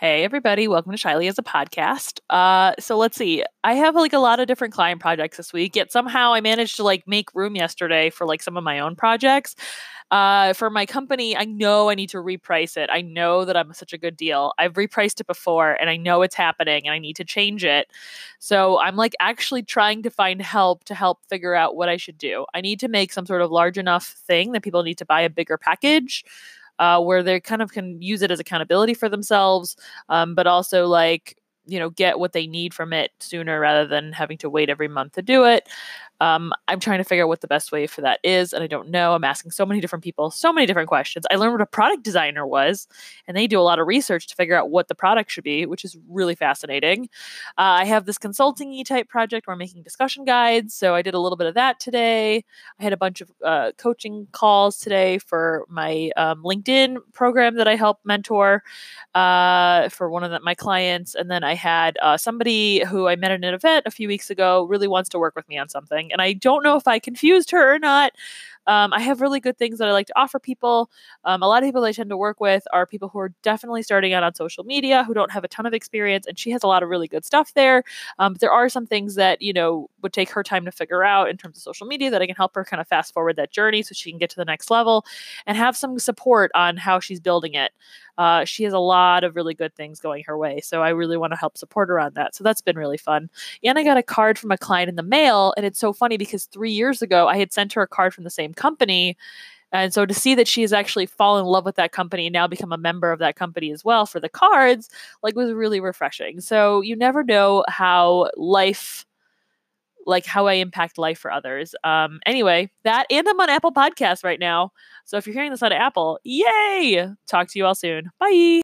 Hey everybody, welcome to Shyly as a podcast. Uh, so let's see. I have like a lot of different client projects this week. Yet somehow I managed to like make room yesterday for like some of my own projects. Uh, for my company, I know I need to reprice it. I know that I'm such a good deal. I've repriced it before and I know it's happening and I need to change it. So I'm like actually trying to find help to help figure out what I should do. I need to make some sort of large enough thing that people need to buy a bigger package uh, where they kind of can use it as accountability for themselves, um, but also like you know get what they need from it sooner rather than having to wait every month to do it um, I'm trying to figure out what the best way for that is, and I don't know. I'm asking so many different people, so many different questions. I learned what a product designer was, and they do a lot of research to figure out what the product should be, which is really fascinating. Uh, I have this consulting type project where I'm making discussion guides, so I did a little bit of that today. I had a bunch of uh, coaching calls today for my um, LinkedIn program that I help mentor uh, for one of the, my clients, and then I had uh, somebody who I met at an event a few weeks ago really wants to work with me on something and I don't know if I confused her or not. Um, I have really good things that I like to offer people. Um, a lot of people I tend to work with are people who are definitely starting out on social media who don't have a ton of experience, and she has a lot of really good stuff there. Um, but there are some things that you know would take her time to figure out in terms of social media that I can help her kind of fast forward that journey so she can get to the next level and have some support on how she's building it. Uh, she has a lot of really good things going her way. So I really want to help support her on that. So that's been really fun. And I got a card from a client in the mail. And it's so funny because three years ago, I had sent her a card from the same company. And so to see that she has actually fallen in love with that company and now become a member of that company as well for the cards, like was really refreshing. So you never know how life like how I impact life for others. Um, anyway, that and I'm on Apple Podcasts right now. So if you're hearing this on Apple, yay! Talk to you all soon. Bye.